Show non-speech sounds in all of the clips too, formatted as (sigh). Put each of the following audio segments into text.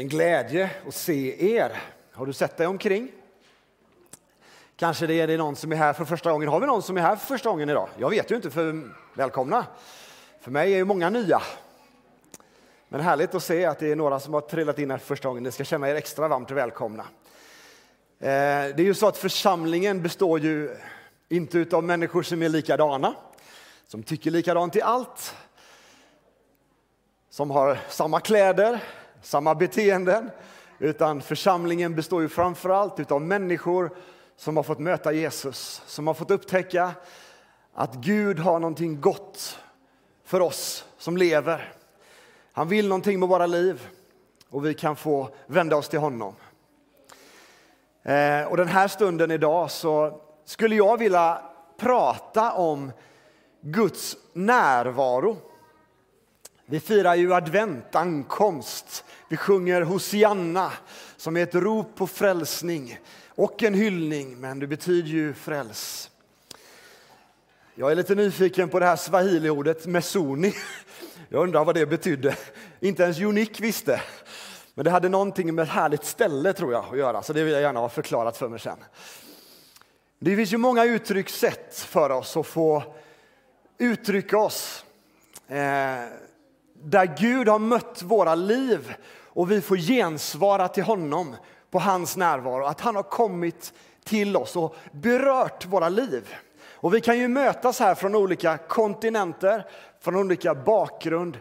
en glädje att se er. Har du sett dig omkring? Kanske det är det någon som är här för första gången. Har vi någon som är här för första gången idag? Jag vet ju inte, för välkomna. För mig är ju många nya. Men härligt att se att det är några som har trillat in här för första gången. Ni ska känna er extra varmt välkomna. Eh, det är ju så att församlingen består ju inte av människor som är likadana, som tycker likadant i allt, som har samma kläder, samma beteenden, utan församlingen består ju framför allt av människor som har fått möta Jesus, som har fått upptäcka att Gud har någonting gott för oss som lever. Han vill någonting med våra liv och vi kan få vända oss till honom. Eh, och den här stunden idag så skulle jag vilja prata om Guds närvaro. Vi firar ju advent, ankomst. Vi sjunger Hosianna som är ett rop på frälsning och en hyllning, men det betyder ju fräls. Jag är lite nyfiken på det här swahili-ordet mesoni. Jag undrar vad det betydde. Inte ens Unik visste. Men det hade någonting med ett härligt ställe tror jag att göra, så det vill jag gärna ha förklarat för mig sen. Det finns ju många uttryckssätt för oss att få uttrycka oss. Eh, där Gud har mött våra liv och vi får gensvara till honom på hans närvaro. Att han har kommit till oss och berört våra liv. Och vi kan ju mötas här från olika kontinenter, från olika bakgrund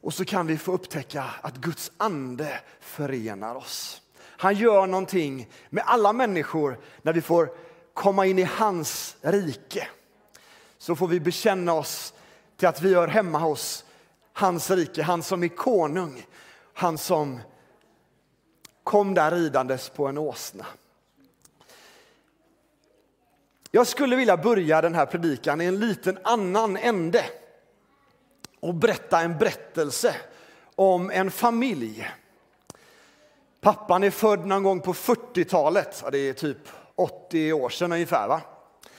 och så kan vi få upptäcka att Guds ande förenar oss. Han gör någonting med alla människor när vi får komma in i hans rike. Så får vi bekänna oss till att vi hör hemma hos hans rike, han som är konung, han som kom där ridandes på en åsna. Jag skulle vilja börja den här predikan i en liten annan ände och berätta en berättelse om en familj. Pappan är född någon gång på 40-talet, det är typ 80 år sedan ungefär. Va?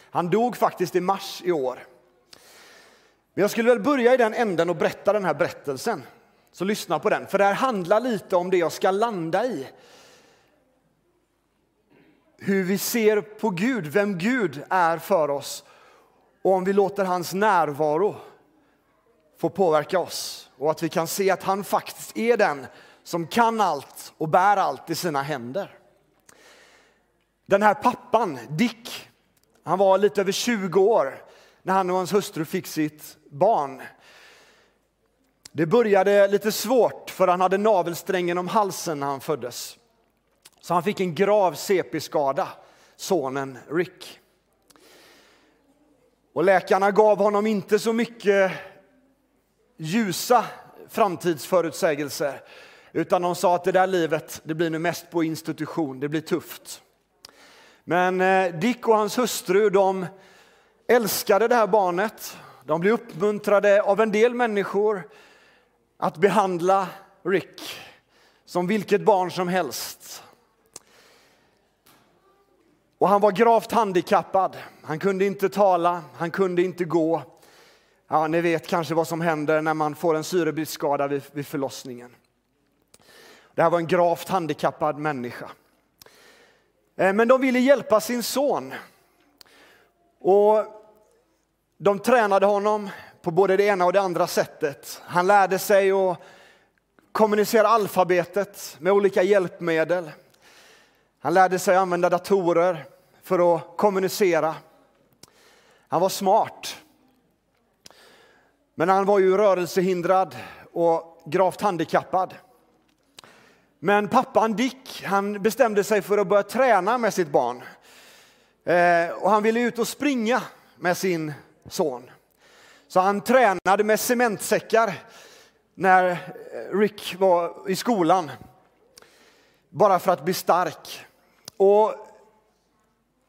Han dog faktiskt i mars i år. Men jag skulle väl börja i den änden och berätta den här berättelsen. Så lyssna på den, för det här handlar lite om det jag ska landa i. Hur vi ser på Gud, vem Gud är för oss och om vi låter hans närvaro få påverka oss och att vi kan se att han faktiskt är den som kan allt och bär allt i sina händer. Den här pappan, Dick, han var lite över 20 år när han och hans hustru fick sitt barn. Det började lite svårt för han hade navelsträngen om halsen när han föddes. Så han fick en grav CP-skada, sonen Rick. Och läkarna gav honom inte så mycket ljusa framtidsförutsägelser. Utan de sa att det där livet det blir nu mest på institution, det blir tufft. Men eh, Dick och hans hustru de älskade det här barnet. De blev uppmuntrade av en del människor att behandla Rick som vilket barn som helst. Och han var gravt handikappad. Han kunde inte tala, han kunde inte gå. Ja, ni vet kanske vad som händer när man får en syrebristskada vid, vid förlossningen. Det här var en gravt handikappad människa. Eh, men de ville hjälpa sin son. Och de tränade honom på både det ena och det andra sättet. Han lärde sig att kommunicera alfabetet med olika hjälpmedel. Han lärde sig använda datorer för att kommunicera. Han var smart. Men han var ju rörelsehindrad och gravt handikappad. Men pappan Dick han bestämde sig för att börja träna med sitt barn. Eh, och han ville ut och springa med sin son. Så han tränade med cementsäckar när Rick var i skolan. Bara för att bli stark. Och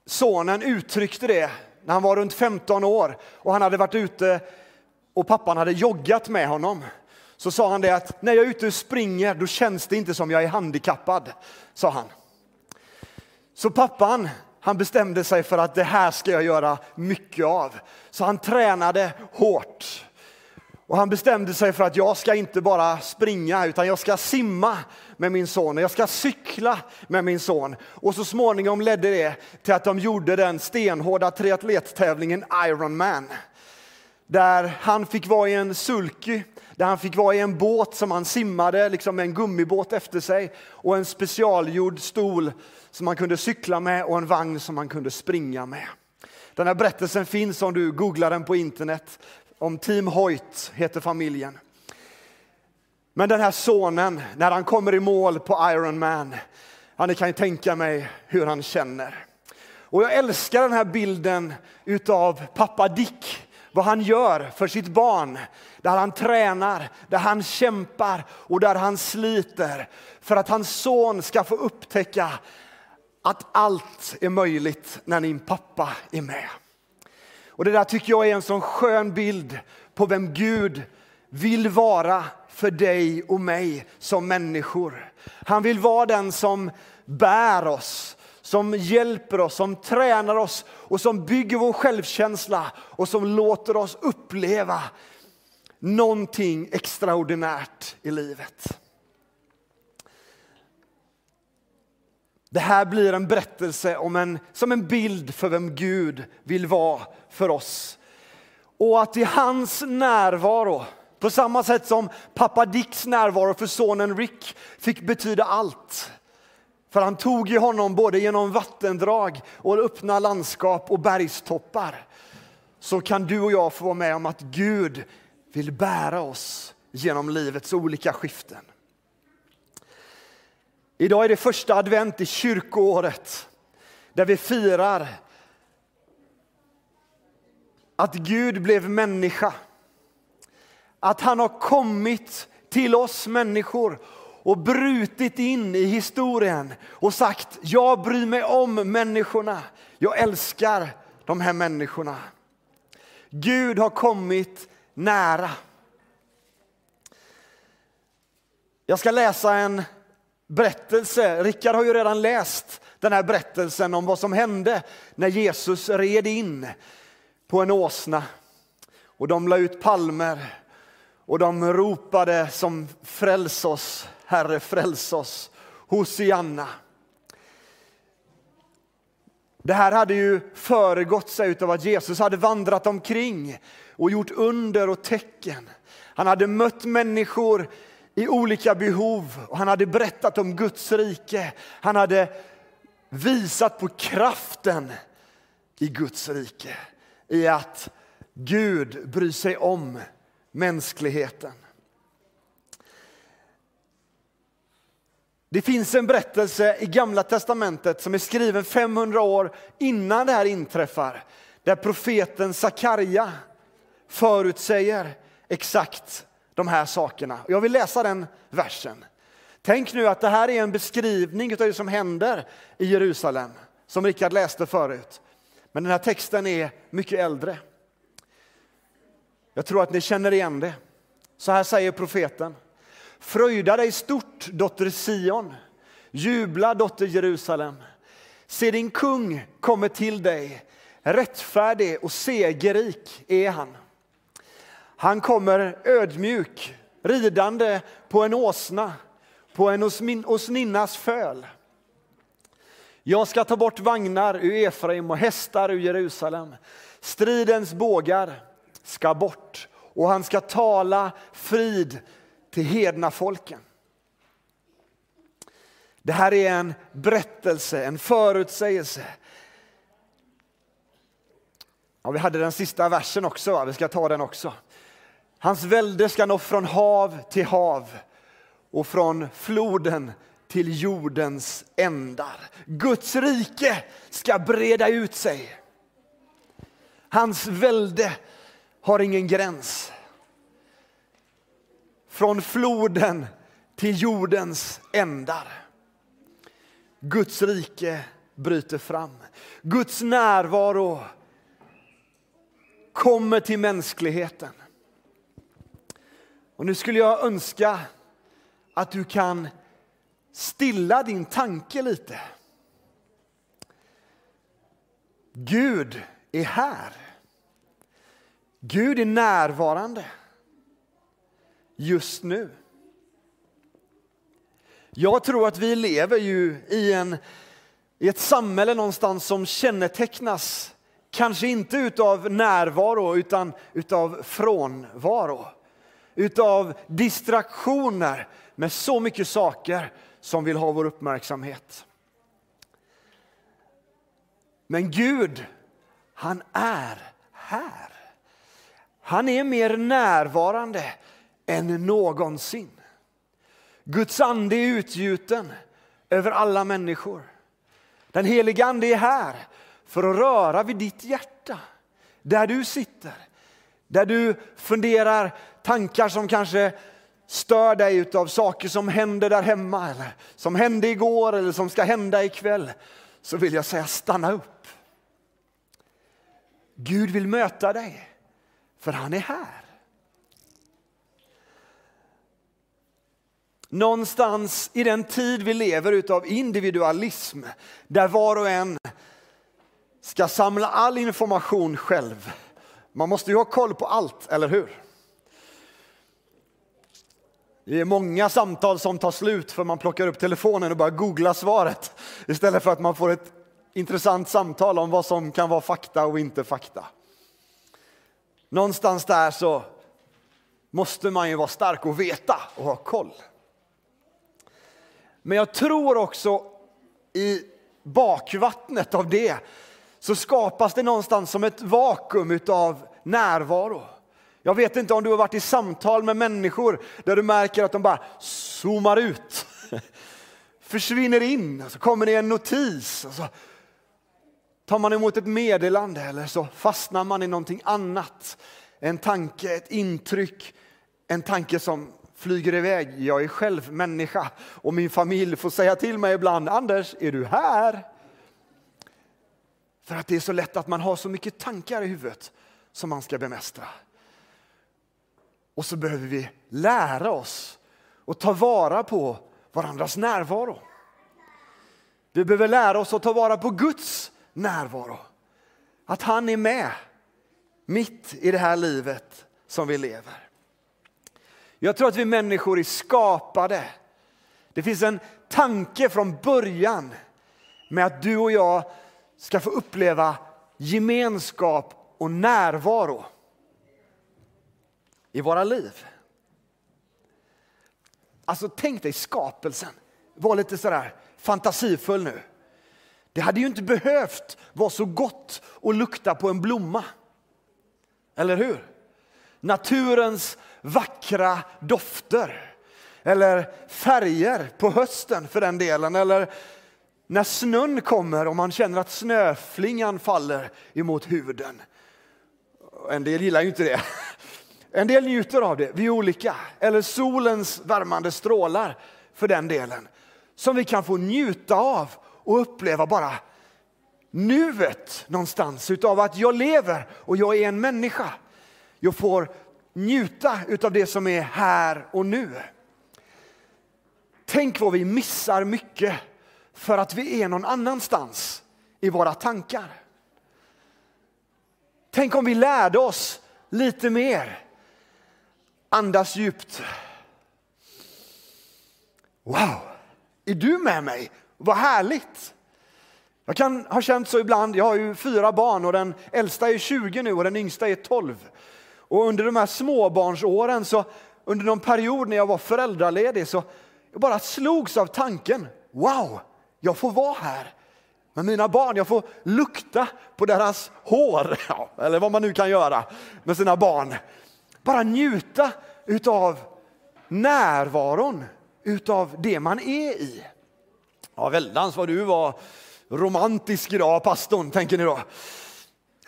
sonen uttryckte det när han var runt 15 år och han hade varit ute och pappan hade joggat med honom så sa han det att när jag är ute och springer då känns det inte som jag är handikappad, sa han. Så pappan, han bestämde sig för att det här ska jag göra mycket av. Så han tränade hårt. Och han bestämde sig för att jag ska inte bara springa utan jag ska simma med min son och jag ska cykla med min son. Och så småningom ledde det till att de gjorde den stenhårda triatlettävlingen Ironman. Där han fick vara i en sulky, där han fick vara i en båt som han simmade, liksom en gummibåt efter sig och en specialgjord stol som han kunde cykla med och en vagn som han kunde springa med. Den här berättelsen finns om du googlar den på internet. Om Team Hoyt heter familjen. Men den här sonen, när han kommer i mål på Ironman, ja, ni kan ju tänka mig hur han känner. Och jag älskar den här bilden utav pappa Dick, vad han gör för sitt barn. Där han tränar, där han kämpar och där han sliter för att hans son ska få upptäcka att allt är möjligt när din pappa är med. Och det där tycker jag är en sån skön bild på vem Gud vill vara för dig och mig som människor. Han vill vara den som bär oss, som hjälper oss, som tränar oss och som bygger vår självkänsla och som låter oss uppleva någonting extraordinärt i livet. Det här blir en berättelse om en, som en bild för vem Gud vill vara för oss. Och att i hans närvaro, på samma sätt som pappa Dicks närvaro för sonen Rick fick betyda allt. För han tog ju honom både genom vattendrag och öppna landskap och bergstoppar. Så kan du och jag få vara med om att Gud vill bära oss genom livets olika skiften. Idag är det första advent i kyrkoåret där vi firar att Gud blev människa. Att han har kommit till oss människor och brutit in i historien och sagt jag bryr mig om människorna. Jag älskar de här människorna. Gud har kommit nära. Jag ska läsa en berättelse. Rickard har ju redan läst den här berättelsen om vad som hände när Jesus red in på en åsna. Och de la ut palmer och de ropade som fräls oss, Herre fräls oss, Hosianna. Det här hade ju föregått sig av att Jesus hade vandrat omkring och gjort under och tecken. Han hade mött människor i olika behov och han hade berättat om Guds rike. Han hade visat på kraften i Guds rike, i att Gud bryr sig om mänskligheten. Det finns en berättelse i Gamla testamentet som är skriven 500 år innan det här inträffar, där profeten Sakarja förutsäger exakt de här sakerna. Jag vill läsa den versen. Tänk nu att det här är en beskrivning av det som händer i Jerusalem, som Rickard läste förut. Men den här texten är mycket äldre. Jag tror att ni känner igen det. Så här säger profeten. Fröjda dig stort, dotter Sion. Jubla, dotter Jerusalem. Se, din kung kommer till dig. Rättfärdig och segerrik är han. Han kommer ödmjuk, ridande på en åsna, på en åsninnas föl. Jag ska ta bort vagnar ur Efraim och hästar ur Jerusalem. Stridens bågar ska bort och han ska tala frid till hedna folken. Det här är en berättelse, en förutsägelse. Ja, vi hade den sista versen också, va? vi ska ta den också. Hans välde ska nå från hav till hav och från floden till jordens ändar. Guds rike ska breda ut sig. Hans välde har ingen gräns. Från floden till jordens ändar. Guds rike bryter fram. Guds närvaro kommer till mänskligheten. Och nu skulle jag önska att du kan stilla din tanke lite. Gud är här. Gud är närvarande just nu. Jag tror att vi lever ju i, en, i ett samhälle någonstans som kännetecknas kanske inte utav närvaro utan utav frånvaro. Utav distraktioner med så mycket saker som vill ha vår uppmärksamhet. Men Gud, han är här. Han är mer närvarande än någonsin. Guds ande är utgjuten över alla människor. Den helige ande är här för att röra vid ditt hjärta, där du sitter. Där du funderar tankar som kanske stör dig av saker som händer där hemma eller som hände igår eller som ska hända ikväll. Så vill jag säga stanna upp. Gud vill möta dig, för han är här. Någonstans i den tid vi lever utav individualism, där var och en ska samla all information själv. Man måste ju ha koll på allt, eller hur? Det är många samtal som tar slut för man plockar upp telefonen och bara googlar svaret istället för att man får ett intressant samtal om vad som kan vara fakta och inte fakta. Någonstans där så måste man ju vara stark och veta och ha koll. Men jag tror också i bakvattnet av det så skapas det någonstans som ett vakuum av närvaro. Jag vet inte om du har varit i samtal med människor där du märker att de bara zoomar ut, (laughs) försvinner in, och så kommer det en notis och så tar man emot ett meddelande eller så fastnar man i någonting annat. En tanke, ett intryck, en tanke som flyger iväg. Jag är själv människa och min familj får säga till mig ibland, Anders, är du här? För att det är så lätt att man har så mycket tankar i huvudet som man ska bemästra. Och så behöver vi lära oss och ta vara på varandras närvaro. Vi behöver lära oss att ta vara på Guds närvaro. Att han är med mitt i det här livet som vi lever. Jag tror att vi människor är skapade. Det finns en tanke från början med att du och jag ska få uppleva gemenskap och närvaro i våra liv. Alltså tänk dig skapelsen. Var lite sådär fantasifull nu. Det hade ju inte behövt vara så gott att lukta på en blomma. Eller hur? Naturens vackra dofter. Eller färger på hösten för den delen. Eller när snön kommer och man känner att snöflingan faller emot huden. En del gillar ju inte det. En del njuter av det, vi är olika. Eller solens värmande strålar för den delen. Som vi kan få njuta av och uppleva bara nuet någonstans utav att jag lever och jag är en människa. Jag får njuta utav det som är här och nu. Tänk vad vi missar mycket för att vi är någon annanstans i våra tankar. Tänk om vi lärde oss lite mer. Andas djupt. Wow, är du med mig? Vad härligt! Jag kan ha känt så ibland, jag har ju fyra barn och den äldsta är 20 nu och den yngsta är 12. Och under de här småbarnsåren, så under någon period när jag var föräldraledig, så jag bara slogs av tanken, wow, jag får vara här med mina barn. Jag får lukta på deras hår, (laughs) eller vad man nu kan göra med sina barn. Bara njuta utav närvaron utav det man är i. Ja, väldans vad du var romantisk idag, pastorn, tänker ni då.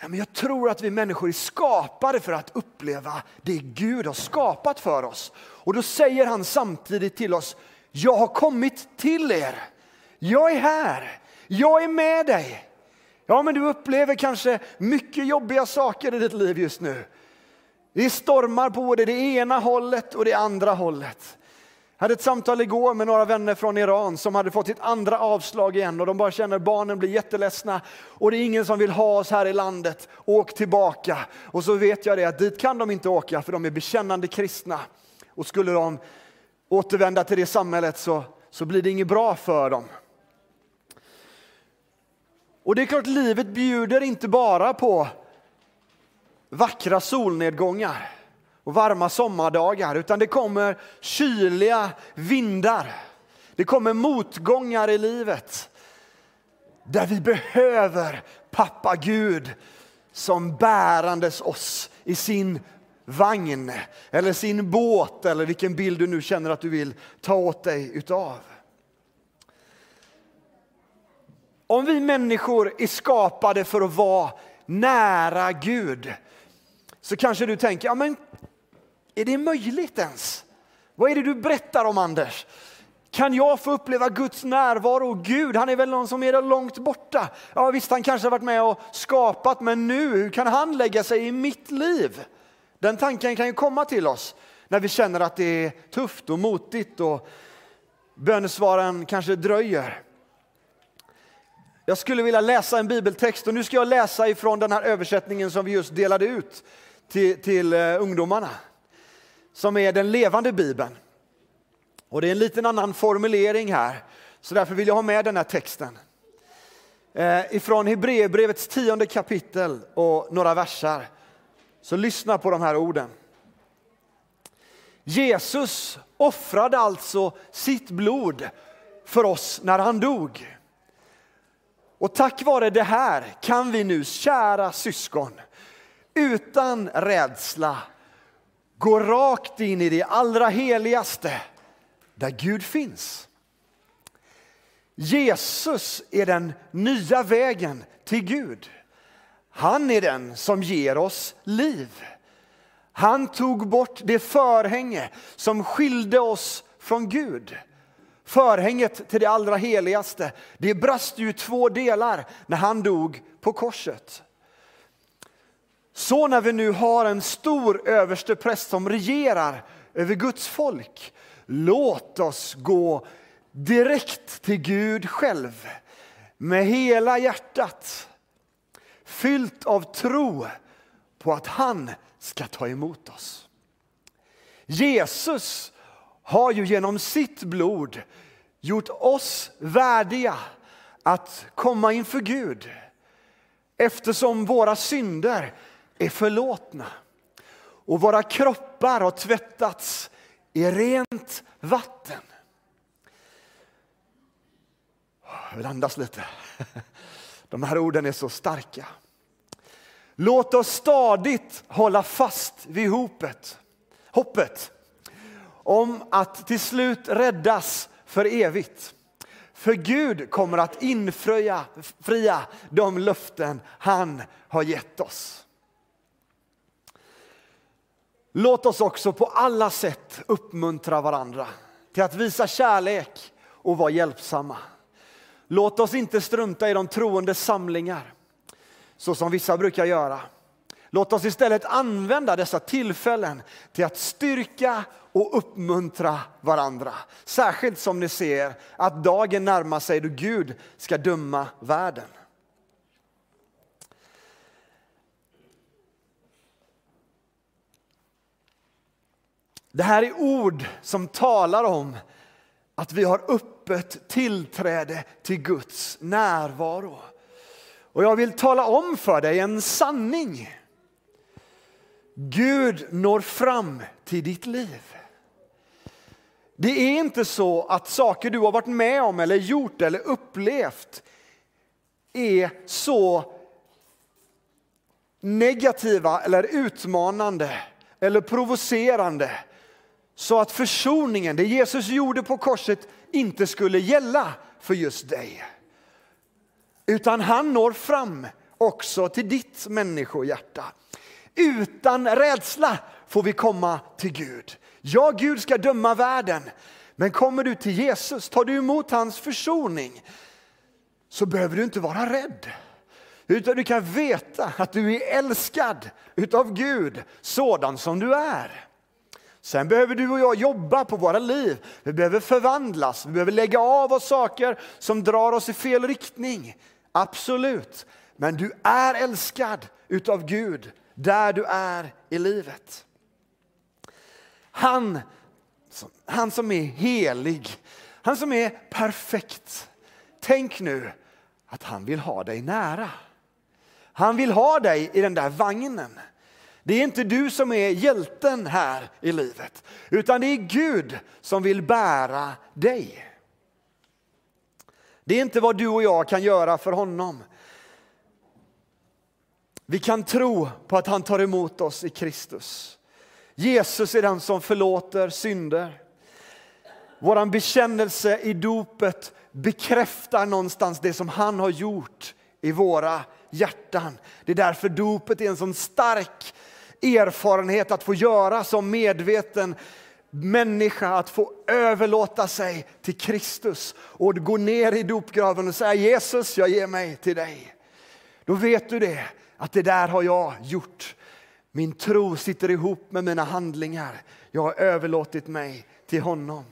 Ja, men jag tror att vi människor är skapade för att uppleva det Gud har skapat för oss. Och då säger han samtidigt till oss, jag har kommit till er. Jag är här, jag är med dig. Ja, men du upplever kanske mycket jobbiga saker i ditt liv just nu. Det stormar på både det ena hållet och det andra hållet. Jag hade ett samtal igår med några vänner från Iran som hade fått sitt andra avslag igen och de bara känner att barnen blir jätteledsna och det är ingen som vill ha oss här i landet. Åk tillbaka. Och så vet jag det att dit kan de inte åka för de är bekännande kristna. Och skulle de återvända till det samhället så, så blir det inget bra för dem. Och det är klart, livet bjuder inte bara på vackra solnedgångar och varma sommardagar, utan det kommer kyliga vindar. Det kommer motgångar i livet där vi behöver pappa Gud som bärandes oss i sin vagn eller sin båt eller vilken bild du nu känner att du vill ta åt dig utav. Om vi människor är skapade för att vara nära Gud så kanske du tänker, ja men är det möjligt ens? Vad är det du berättar om Anders? Kan jag få uppleva Guds närvaro? Gud, han är väl någon som är där långt borta? Ja visst, han kanske har varit med och skapat, men nu, hur kan han lägga sig i mitt liv? Den tanken kan ju komma till oss när vi känner att det är tufft och motigt och bönesvaren kanske dröjer. Jag skulle vilja läsa en bibeltext och nu ska jag läsa ifrån den här översättningen som vi just delade ut till, till eh, ungdomarna. Som är den levande bibeln. Och det är en liten annan formulering här, så därför vill jag ha med den här texten. Eh, ifrån Hebreerbrevets tionde kapitel och några versar. Så lyssna på de här orden. Jesus offrade alltså sitt blod för oss när han dog. Och tack vare det här kan vi nu, kära syskon, utan rädsla gå rakt in i det allra heligaste där Gud finns. Jesus är den nya vägen till Gud. Han är den som ger oss liv. Han tog bort det förhänge som skilde oss från Gud. Förhänget till det allra heligaste, det brast ju två delar när han dog på korset. Så när vi nu har en stor överste präst som regerar över Guds folk, låt oss gå direkt till Gud själv med hela hjärtat. Fyllt av tro på att han ska ta emot oss. Jesus har ju genom sitt blod gjort oss värdiga att komma inför Gud eftersom våra synder är förlåtna och våra kroppar har tvättats i rent vatten. Jag vill andas lite. (laughs) De här orden är så starka. Låt oss stadigt hålla fast vid hopet, hoppet om att till slut räddas för evigt. För Gud kommer att infria fria de löften han har gett oss. Låt oss också på alla sätt uppmuntra varandra till att visa kärlek och vara hjälpsamma. Låt oss inte strunta i de troende samlingar så som vissa brukar göra. Låt oss istället använda dessa tillfällen till att styrka och uppmuntra varandra. Särskilt som ni ser att dagen närmar sig då Gud ska döma världen. Det här är ord som talar om att vi har öppet tillträde till Guds närvaro. Och jag vill tala om för dig en sanning. Gud når fram till ditt liv. Det är inte så att saker du har varit med om eller gjort eller upplevt är så negativa eller utmanande eller provocerande så att försoningen, det Jesus gjorde på korset, inte skulle gälla för just dig. Utan han når fram också till ditt människohjärta. Utan rädsla får vi komma till Gud. Ja, Gud ska döma världen. Men kommer du till Jesus, tar du emot hans försoning, så behöver du inte vara rädd. Utan du kan veta att du är älskad utav Gud, sådan som du är. Sen behöver du och jag jobba på våra liv. Vi behöver förvandlas, vi behöver lägga av oss saker som drar oss i fel riktning. Absolut. Men du är älskad utav Gud där du är i livet. Han, han som är helig, Han som är perfekt. Tänk nu att han vill ha dig nära. Han vill ha dig i den där vagnen. Det är inte du som är hjälten här i livet, utan det är Gud som vill bära dig. Det är inte vad du och jag kan göra för honom. Vi kan tro på att han tar emot oss i Kristus. Jesus är den som förlåter synder. Vår bekännelse i dopet bekräftar någonstans det som han har gjort i våra hjärtan. Det är därför dopet är en sån stark erfarenhet att få göra som medveten människa, att få överlåta sig till Kristus och gå ner i dopgraven och säga Jesus, jag ger mig till dig. Då vet du det, att det där har jag gjort. Min tro sitter ihop med mina handlingar. Jag har överlåtit mig till honom.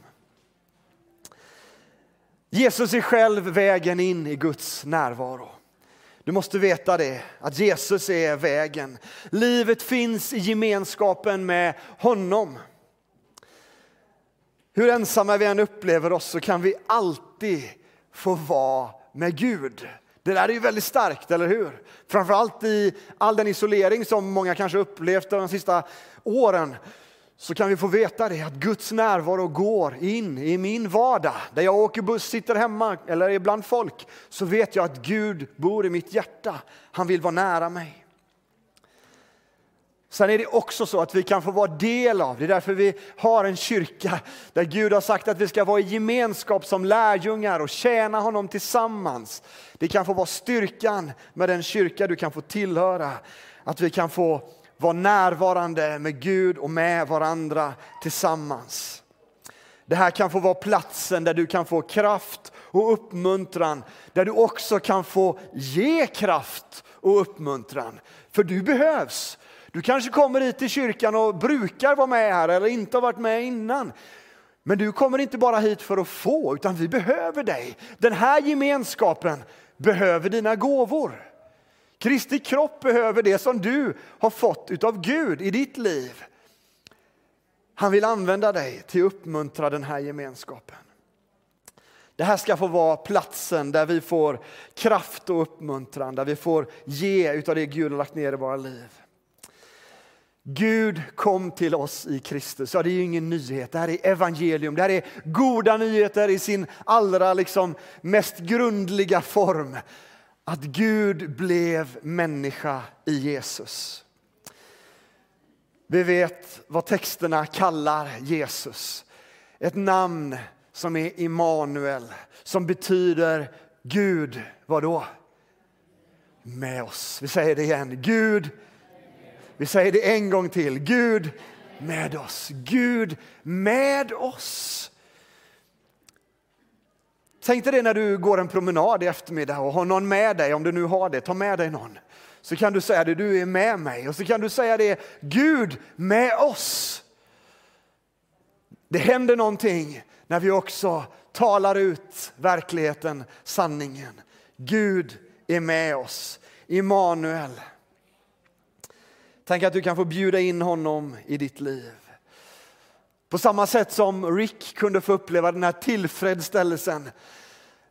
Jesus är själv vägen in i Guds närvaro. Du måste veta det, att Jesus är vägen. Livet finns i gemenskapen med honom. Hur ensamma vi än upplever oss så kan vi alltid få vara med Gud. Det där är ju väldigt starkt, eller hur? Framförallt i all den isolering som många kanske upplevt de sista åren så kan vi få veta det att Guds närvaro går in i min vardag. Där jag åker buss, sitter hemma eller är bland folk så vet jag att Gud bor i mitt hjärta. Han vill vara nära mig. Sen är det också så att vi kan få vara del av, det är därför vi har en kyrka där Gud har sagt att vi ska vara i gemenskap som lärjungar och tjäna honom tillsammans. Det kan få vara styrkan med den kyrka du kan få tillhöra, att vi kan få vara närvarande med Gud och med varandra tillsammans. Det här kan få vara platsen där du kan få kraft och uppmuntran, där du också kan få ge kraft och uppmuntran. För du behövs. Du kanske kommer hit till kyrkan och brukar vara med här eller inte har varit med innan. Men du kommer inte bara hit för att få, utan vi behöver dig. Den här gemenskapen behöver dina gåvor. Kristi kropp behöver det som du har fått av Gud i ditt liv. Han vill använda dig till att uppmuntra den här gemenskapen. Det här ska få vara platsen där vi får kraft och uppmuntran, där vi får ge utav det Gud har lagt ner i våra liv. Gud kom till oss i Kristus. Ja, det är ingen nyhet, det här är evangelium. Det här är goda nyheter i sin allra liksom, mest grundliga form att Gud blev människa i Jesus. Vi vet vad texterna kallar Jesus. Ett namn som är Immanuel, som betyder Gud, vad då? Med oss. Vi säger det igen. Gud, vi säger det en gång till. Gud med oss. Gud med oss. Tänk dig det när du går en promenad i eftermiddag och har någon med dig, om du nu har det, ta med dig någon. Så kan du säga det, du är med mig. Och så kan du säga det, Gud med oss. Det händer någonting när vi också talar ut verkligheten, sanningen. Gud är med oss. Immanuel. Tänk att du kan få bjuda in honom i ditt liv. På samma sätt som Rick kunde få uppleva den här tillfredsställelsen.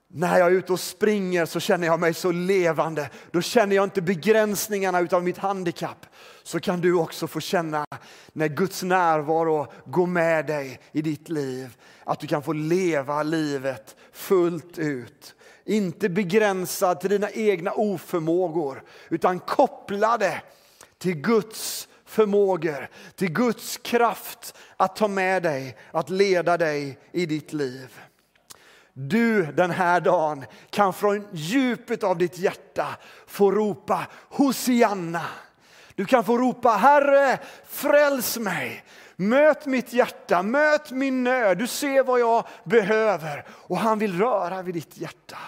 När jag är ute och springer så känner jag mig så levande. Då känner jag inte begränsningarna av mitt handikapp. Så kan du också få känna när Guds närvaro går med dig i ditt liv. Att du kan få leva livet fullt ut. Inte begränsad till dina egna oförmågor utan kopplade till Guds förmågor, till Guds kraft att ta med dig, att leda dig i ditt liv. Du den här dagen kan från djupet av ditt hjärta få ropa Hosianna. Du kan få ropa Herre, fräls mig. Möt mitt hjärta, möt min nöd. Du ser vad jag behöver och han vill röra vid ditt hjärta.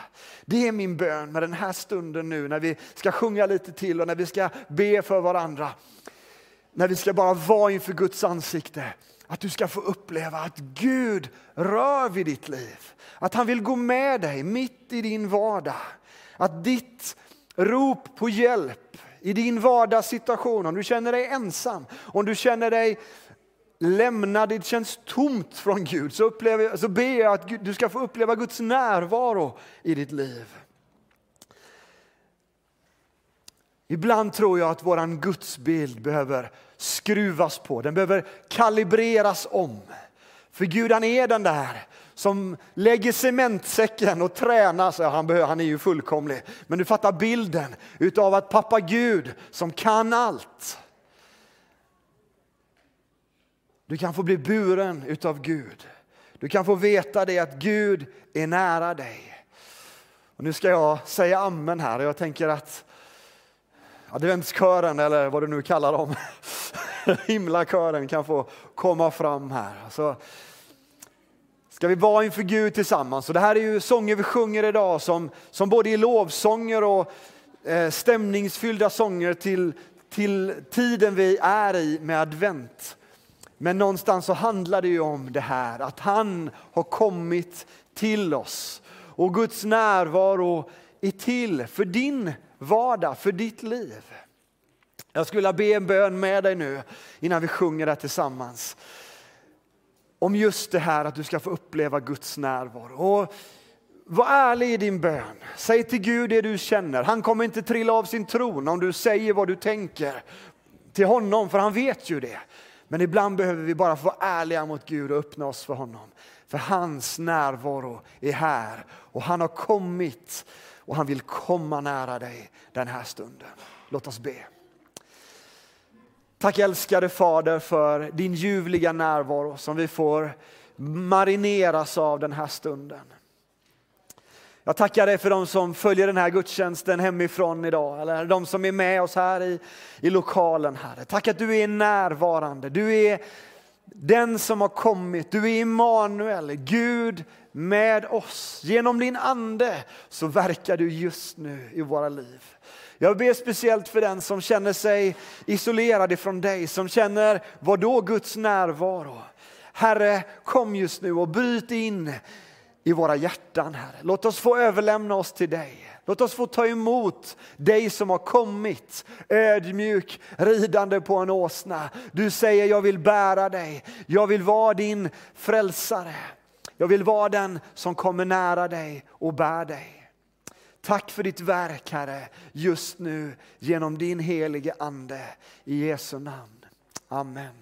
Det är min bön med den här stunden nu när vi ska sjunga lite till och när vi ska be för varandra när vi ska bara vara inför Guds ansikte, att du ska få uppleva att Gud rör vid ditt liv. Att han vill gå med dig mitt i din vardag. Att ditt rop på hjälp i din vardagssituation, om du känner dig ensam, om du känner dig lämnad, det känns tomt från Gud, så, upplever, så ber jag att du ska få uppleva Guds närvaro i ditt liv. Ibland tror jag att vår gudsbild behöver skruvas på, den behöver kalibreras om. För Gud han är den där som lägger cementsäcken och tränar. Så han, behöver, han är ju fullkomlig. Men du fattar bilden utav att pappa Gud som kan allt. Du kan få bli buren utav Gud. Du kan få veta det att Gud är nära dig. Och nu ska jag säga amen här och jag tänker att adventskören eller vad du nu kallar dem, (laughs) himlakören kan få komma fram här. Så ska vi vara inför Gud tillsammans. Och det här är ju sånger vi sjunger idag som, som både är lovsånger och eh, stämningsfyllda sånger till, till tiden vi är i med advent. Men någonstans så handlar det ju om det här att han har kommit till oss och Guds närvaro är till för din vardag, för ditt liv. Jag skulle vilja be en bön med dig nu innan vi sjunger det tillsammans. Om just det här att du ska få uppleva Guds närvaro. Och var ärlig i din bön. Säg till Gud det du känner. Han kommer inte trilla av sin tron om du säger vad du tänker till honom, för han vet ju det. Men ibland behöver vi bara få vara ärliga mot Gud och öppna oss för honom. För hans närvaro är här och han har kommit och han vill komma nära dig den här stunden. Låt oss be. Tack älskade Fader för din ljuvliga närvaro som vi får marineras av den här stunden. Jag tackar dig för de som följer den här gudstjänsten hemifrån idag, eller de som är med oss här i, i lokalen. Herre. Tack att du är närvarande. Du är den som har kommit. Du är Immanuel, Gud med oss. Genom din ande så verkar du just nu i våra liv. Jag ber speciellt för den som känner sig isolerad ifrån dig, som känner, vad då Guds närvaro? Herre, kom just nu och bryt in i våra hjärtan, Herre. Låt oss få överlämna oss till dig. Låt oss få ta emot dig som har kommit ödmjuk, ridande på en åsna. Du säger jag vill bära dig, jag vill vara din frälsare. Jag vill vara den som kommer nära dig och bär dig. Tack för ditt verk Herre, just nu genom din helige Ande. I Jesu namn. Amen.